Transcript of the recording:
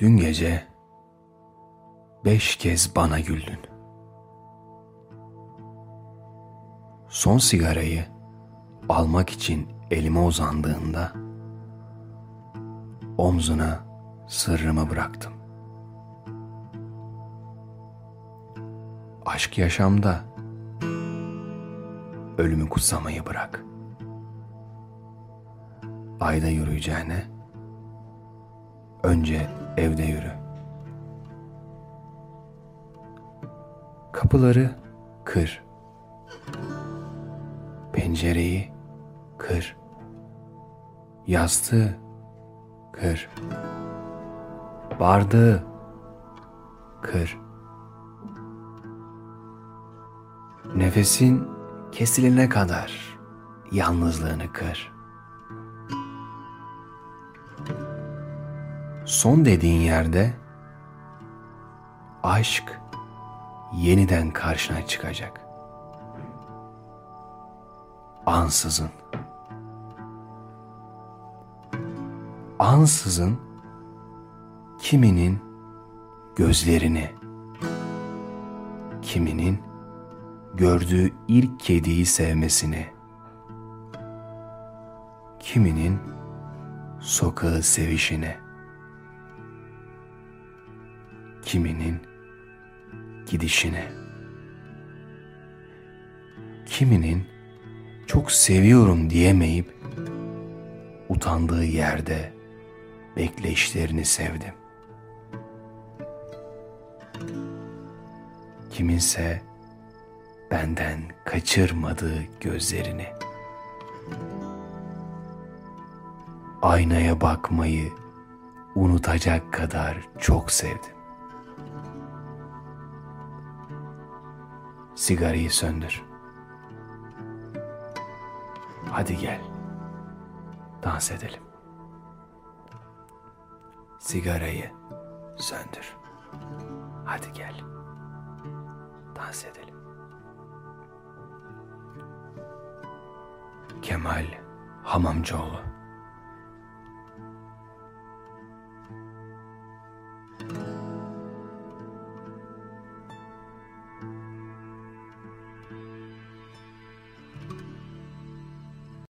Dün gece beş kez bana güldün. Son sigarayı almak için elime uzandığında omzuna sırrımı bıraktım. Aşk yaşamda ölümü kutsamayı bırak. Ayda yürüyeceğine önce evde yürü. Kapıları kır. Pencereyi kır. Yastığı kır. Bardağı kır. Nefesin kesilene kadar yalnızlığını kır. Son dediğin yerde aşk yeniden karşına çıkacak. Ansızın. Ansızın kiminin gözlerini, kiminin gördüğü ilk kediyi sevmesini, kiminin sokağı sevişini, kiminin gidişini, kiminin çok seviyorum diyemeyip utandığı yerde bekleyişlerini sevdim. Kiminse benden kaçırmadığı gözlerini. Aynaya bakmayı unutacak kadar çok sevdim. Sigarayı söndür. Hadi gel. Dans edelim. Sigarayı söndür. Hadi gel. Dans edelim. Kemal Hamamcıoğlu